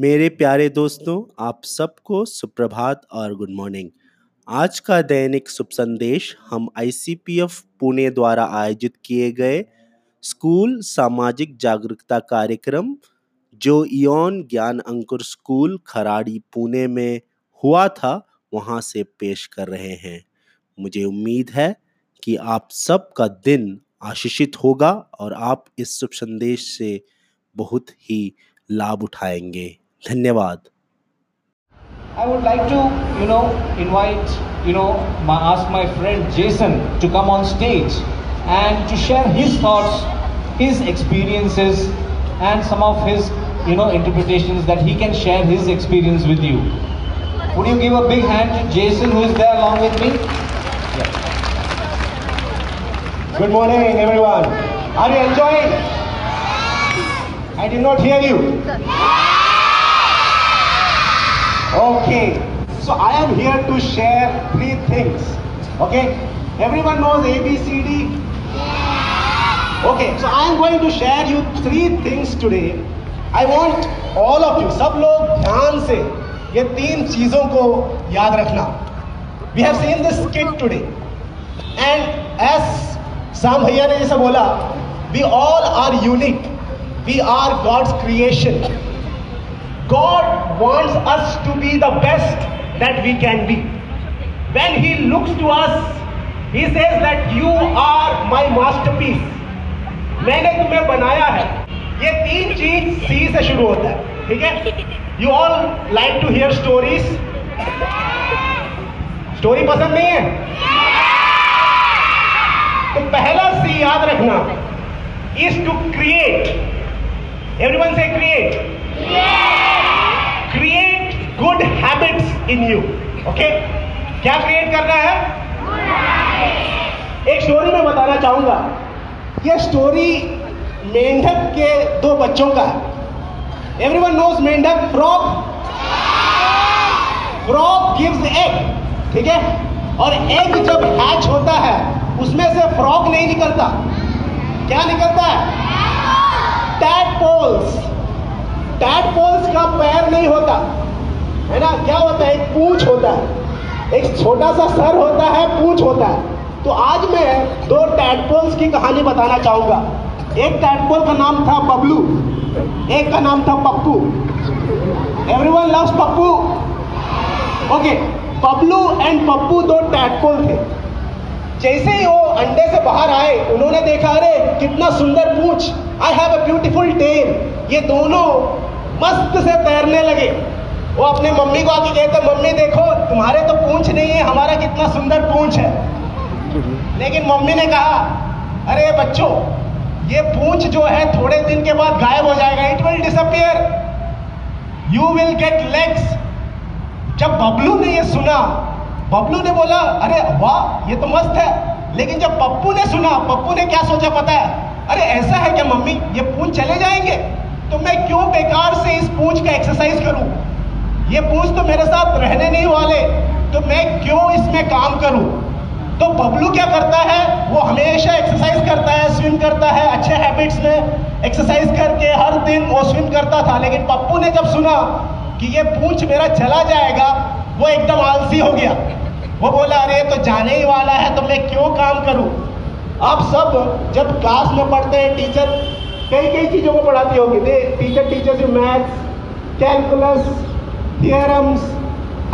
मेरे प्यारे दोस्तों, आप सबको सुप्रभात और गुड मॉर्निंग आज का दैनिक शुभ संदेश हम आईसीपीएफ पुणे द्वारा आयोजित किए गए स्कूल सामाजिक जागरूकता कार्यक्रम, जो इयोन ज्ञान अंकुर स्कूल खराड़ी पुणे में हुआ था, वहाँ से पेश कर रहे हैं। मुझे उम्मीद है कि आप सबका दिन आशीषित होगा और आप इस शुभ संदेश से बहुत ही लाभ उठाएँगे। धन्यवाद I would like to, you know, invite, you know, my, ask my friend Jason to come on stage and to share his thoughts, his experiences, and some of his, you know, interpretations that he can share his experience with you. Would you give a big hand to Jason who is there along with me? Yeah. Good morning, everyone. Are you enjoying? I did not hear you. Okay, so I am here to share three things. Okay, everyone knows A, B, C, D. Okay, so I am going to share you three things today. I want all of you, सब लोग ध्यान से ये तीन चीजों को याद रखना. We have seen this skit today, and as Sam भैया ने जैसे बोला, we all are unique. We are God's creation. God wants us to be the best that we can be. When He looks to us, He says that you are my masterpiece. मैंने तुम्हें बनाया है। ये तीन चीज़ सी से शुरू होता है। ठीक है? You all like to hear stories story पसंद नहीं है? तो पहला सी याद रखना। इज़ टू क्रिएट एवरीवन से create good habits in you okay क्या क्रिएट करना है? एक स्टोरी मैं बताना चाहूँगा। यह स्टोरी मेंढक के दो बच्चों का है। एवरीवन नोज़ मेंढक फ्रॉक फ्रॉग गिव्स एग ठीक है? और एग जब हैच होता है, उसमें से फ्रॉक नहीं निकलता। क्या निकलता है? टैट पोल्स टैट पोल्स का पैर नहीं होता। है ना? क्या होता है? एक पूछ होता है। एक छोटा सा सर होता है, पूछ होता है। तो आज मैं दो टैडपोल्स की कहानी बताना चाहूँगा। एक टैडपोल का नाम था बबलू, एक का नाम था Pappu. Everyone loves Pappu. Okay Bablu and Pappu दो टैडपोल थे। जैसे ही वो अंडे से बाहर आए, उन्होंने देखा, अरे, कितना सुंदर पूछ। I have a beautiful tale ये दोनों मस्त से तैरने लगे। वो अपने मम्मी को आके कहते, मम्मी देखो, तुम्हारे तो पूंछ नहीं है, हमारा कितना सुंदर पूंछ है। लेकिन मम्मी ने कहा, अरे बच्चों, ये पूंछ जो है, थोड़े दिन के बाद गायब हो जाएगा it will disappear you will get legs जब बबलू ने ये सुना, बबलू ने बोला, अरे वाह, ये तो मस्त है। लेकिन जब पप्पू ने सुना, पप्पू ने क्या सोचा पता है? अरे ऐसा है क्या मम्मी? ये पूंछ चले जाएँगे? तो मैं क्यों बेकार से इस पूछ का एक्सरसाइज करूँ? ये पूछ तो मेरे साथ रहने नहीं वाले तो मैं क्यों इसमें काम करूँ? तो बबलू क्या करता है? वो हमेशा एक्सरसाइज करता है स्विम करता है, अच्छे हैबिट्स में एक्सरसाइज करके हर दिन वो स्विम करता था। लेकिन पप्पू ने जब सुना कि ये पूछ मेरा चला जाएगा, वो एकदम आलसी हो गया। वो बोला, अरे तो जाने ही वाला है तो मैं क्यों काम करूँ? आप सब जब क्लास में पढ़ते हैं टीचर कई कई चीज़ों को पढ़ाती होगी। Teacher teachers you maths calculus theorems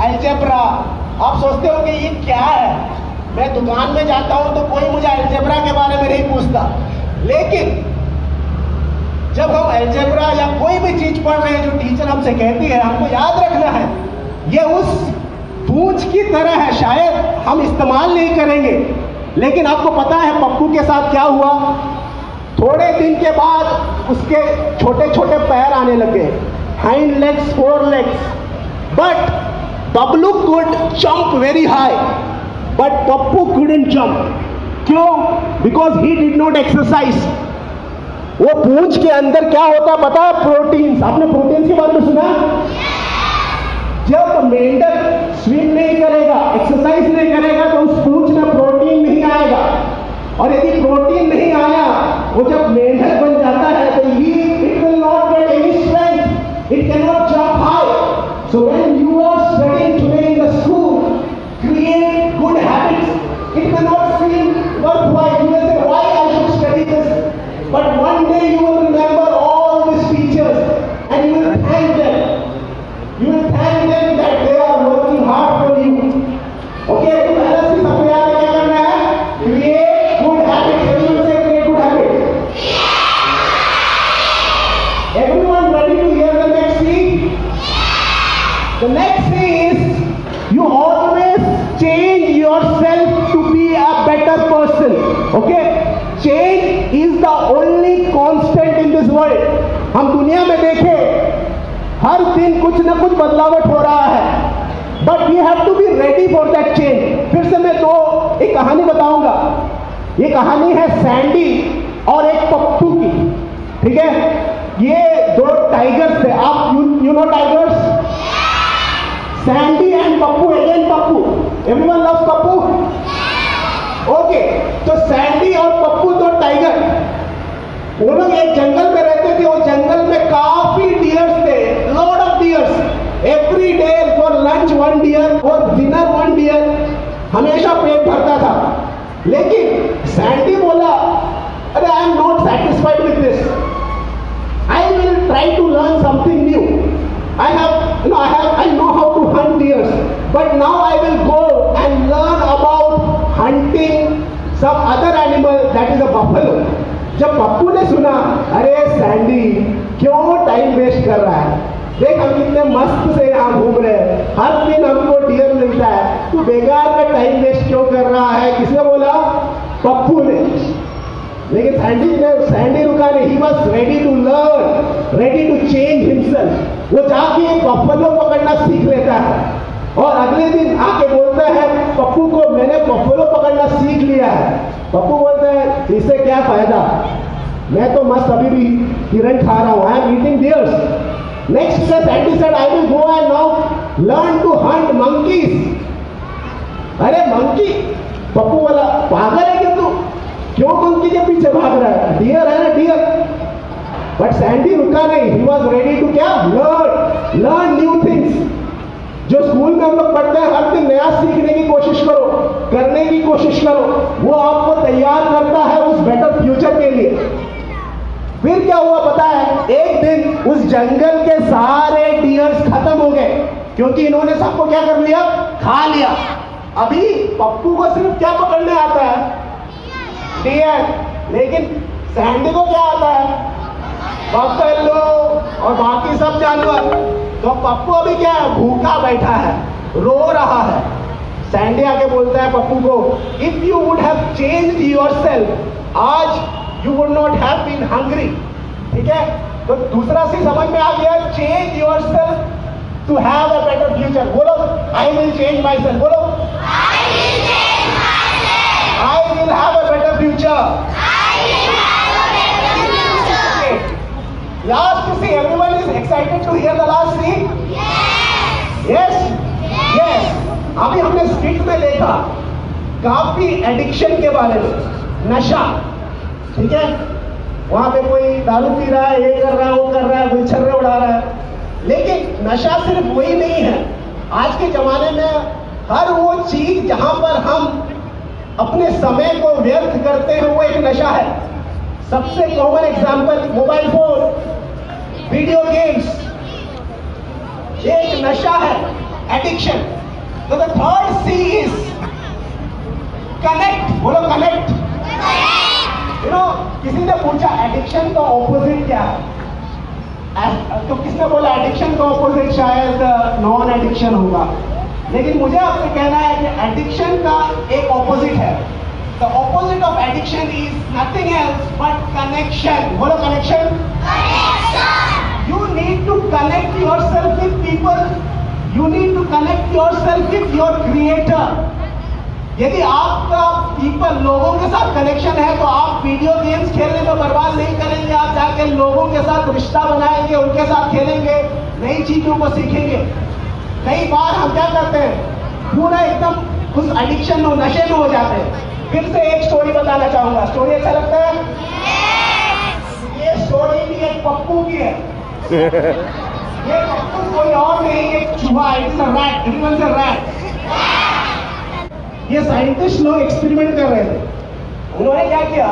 algebra आप सोचते हो कि ये क्या है? मैं दुकान में जाता हूँ तो कोई मुझे अल्जेब्रा के बारे में नहीं पूछता। लेकिन, जब हम अल्जेब्रा या कोई भी चीज़ पढ़ रहे हैं जो टीचर हमसे कहती है, हमको याद रखना है, ये उस पूछ की तरह है, शायद हम इस्तेमाल नहीं करेंगे। लेकिन आपको पता है पप्पू के साथ क्या हुआ? थोड़े दिन के बाद उसके छोटे छोटे पैर आने लगे। Hind legs four legs but Bablu could jump very high but Pappu couldn't jump क्यों? Because he did not exercise वो पूंछ के अंदर क्या होता है पता? प्रोटीन्स आपने प्रोटीन्स के बारे में सुना? जब मेंढक स्विम नहीं करेगा एक्सरसाइज नहीं करेगा तो उस पूंछ में प्रोटीन नहीं आएगा। और यदि प्रोटीन देखें, हर दिन कुछ ना कुछ बदलावट हो रहा है। But you have to be ready for that change फिर से मैं दो, एक कहानी बताऊँगा। ये कहानी है सैंडी और एक पप्पू की। ठीक है? ये दो टाइगर्स थे। आप you you know tigers Sandy and Pappu again Pappu. Everyone loves Pappu? Okay तो सैंडी और पप्पू दो टाइगर वो लोग एक जंगल में रहते थे और जंगल में काफ़ी डियर्स थे lot of deers every day for lunch one deer और डिनर वन डियर हमेशा पेट भरता था लेकिन सैंडी बोला अरे I am satisfied with this I will try to learn something new I have, you know, I have, I know how to hunt deers, but now I will go and learn about hunting some other animal that is a buffalo. जब पप्पू ने सुना अरे Sandy क्यों time waste कर रहा है? देख हम कितने मस्त से यहाँ घूम रहे हैं। हर दिन हमको डियर मिलता है। तू बेकार में टाइम वेस्ट क्यों कर रहा है? किसने बोला? पप्पू ने। लेकिन सैंडी ने सैंडी रुका नहीं was ready to learn ready to change himself वो जाके एक बफलो पकड़ना सीख लेता है। और अगले दिन आके बोलता है, पप्पू को मैंने बफलो पकड़ना सीख लिया है। पप्पू बोलता है, इससे क्या फ़ायदा? मैं तो मस्त अभी भी किरण खा रहा हूँ I am eating deers next day Sandy said I will go and now learn to hunt monkeys अरे मंकी पप्पू बोला, पागल क्यों मंकी के पीछे भाग रहा है? डियर है ना डियर बट सैंडी रुका नहीं. ही वॉज़ रेडी टू क्या? लर्न लर्न न्यू थिंग्स जो स्कूल में हम लोग पढ़ते हैं, हर दिन नया सीखने की कोशिश करो, करने की कोशिश करो, वो आपको तैयार करता है उस बेटर फ्यूचर के लिए। फिर क्या हुआ पता है एक दिन उस जंगल के सारे डियर्स खत्म हो गए, क्योंकि इन्होंने सबको क्या कर लिया? खा लिया। अभी पप्पू को सिर्फ़ क्या पकड़ने आता है? डियर लेकिन सैंडी को क्या आता है? बफेलो और बाकी सब जानवर। तो पप्पू अभी क्या है? भूखा बैठा है, रो रहा है। सैंडी आके बोलता है पप्पू को if you would have changed yourself आज you would not have been hungry ठीक है? तो दूसरा सी समझ में आ गया change yourself to have a better future बोलो I will change myself बोलो I will have a better future. Okay. Last see, everyone is excited to hear the last scene? Yes? Yes. Yes. अभी हमने script में देखा काफ़ी addiction के बारे में नशा ठीक है वहाँ पे कोई दारू पी रहा है ये कर रहा है वो कर रहा है गुलछर्रे उड़ा रहा है लेकिन नशा सिर्फ़ वही नहीं है आज के जमाने में हर वो चीज़ जहाँ पर हम अपने समय को व्यर्थ करते हैं वो एक नशा है। सबसे common example mobile phone video games ये एक नशा है एडिक्शन तो the third C is connect बोलो कनेक्ट यू नो किसी ने पूछा एडिक्शन का ऑपोजिट क्या है? तो किसने बोला एडिक्शन का ऑपोजिट शायद नॉन एडिक्शन होगा। लेकिन मुझे आपसे कहना है कि एडिक्शन का एक ऑपोजिट है। The opposite of addiction is nothing else but connection बोलो connection you need to connect yourself with people you need to connect yourself with your creator यदि आपका पीपल लोगों के साथ कनेक्शन है तो आप वीडियो गेम्स खेलने में बर्बाद नहीं करेंगे। आप जाके लोगों के साथ रिश्ता बनाएँगे उनके साथ खेलेंगे नई चीज़ों को सीखेंगे। कई बार हम क्या करते हैं पूरा एकदम उस एडिक्शन में नशे में हो जाते हैं। फिर से एक स्टोरी बताना चाहूँगा। स्टोरी अच्छा लगता है? ये स्टोरी भी एक पप्पू की है। ये पप्पू कोई और नहीं एक चूहा it is a rat everyone से रैट ये साइंटिस्ट लोग एक्सपेरिमेंट कर रहे थे। उन्होंने क्या किया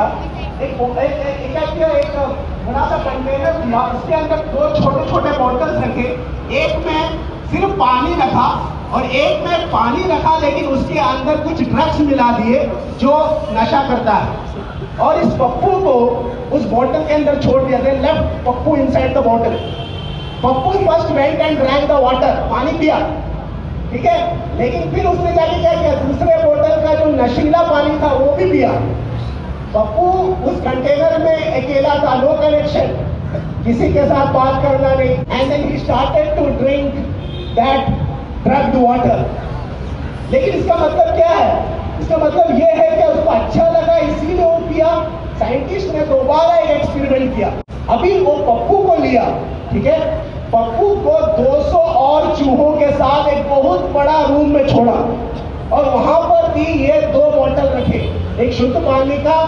एक एक, एक, क्या किया एक बड़ा सा कंटेनर उसके अंदर दो छोटे छोटे एक सिर्फ़ पानी रखा और एक में पानी रखा, लेकिन उसके अंदर कुछ ड्रग्स मिला दिए जो नशा करता है। और इस पप्पू को उस बॉटल के अंदर छोड़ दिया left Pappu inside the bottle Pappu first went and drank the water पानी पिया। ठीक है? लेकिन फिर उसने जाके क्या किया? दूसरे बोतल का जो नशीला पानी था, वो भी पिया। पप्पू उस कंटेनर में अकेला था नो कनेक्शन किसी के साथ बात करना नहीं। And then he started to drink that drugged water लेकिन इसका मतलब क्या है? इसका मतलब ये है कि उसको अच्छा लगा, इसीलिए वो किया साइंटिस्ट ने दोबारा एक एक्सपेरिमेंट किया। अभी वो पप्पू को लिया, ठीक है? पप्पू को 200 और चूहों के साथ एक बहुत बड़ा रूम में छोड़ा। और वहाँ पर भी ये दो बॉटल रखे। एक शुद्ध पानी का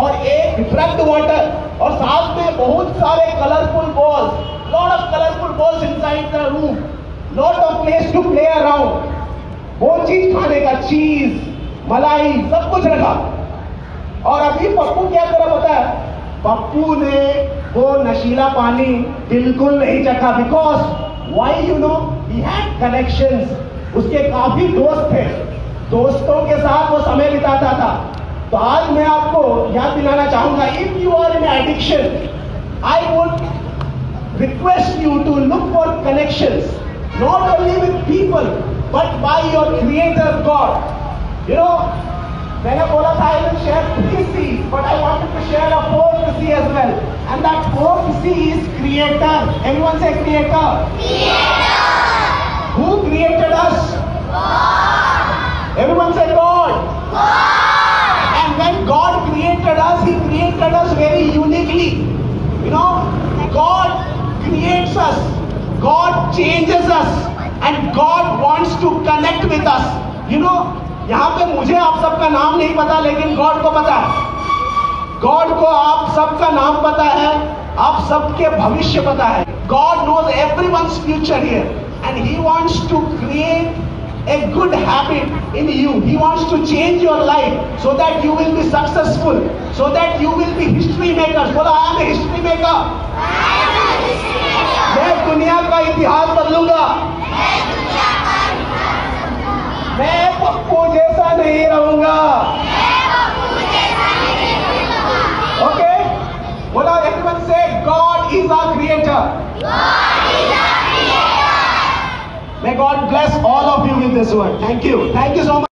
और एक ड्रग्ड वाटर और साथ में बहुत सारे colourful balls lot of colourful balls inside the room lot of place to play around वो चीज़ खाने का चीज़ मलाई, सब कुछ रखा। और अभी पप्पू क्या करा पता है? पप्पू ने वो नशीला पानी बिल्कुल नहीं चखा because why you know he had उसके काफ़ी दोस्त थे। दोस्तों के साथ वो समय बिताता था। तो आज मैं आपको याद दिलाना चाहूँगा if you are in addiction I would request you to look for connections Not only with people but by your creator God you know मैंने बोला था I will share three C's, but I wanted to share a fourth C as well. And that fourth C is creator. Everyone say creator. Creator. Who created us? God. Everyone say God. God. Changes us. And God wants to connect with us. You know, यहाँ पे मुझे आप सबका नाम नहीं पता लेकिन God को पता है गॉड को आप सबका नाम पता है आप सबके भविष्य पता है God knows every one future here and he wants to create a good habit in you. He wants to change your life so that you will be successful, so that you will be history makers. बोला I am a history maker. मैं दुनिया का इतिहास बदलूँगा मैं पप्पू जैसा नहीं रहूँगा ओके बोला everyone से God is our creator may God bless all of you with this word thank you thank you so much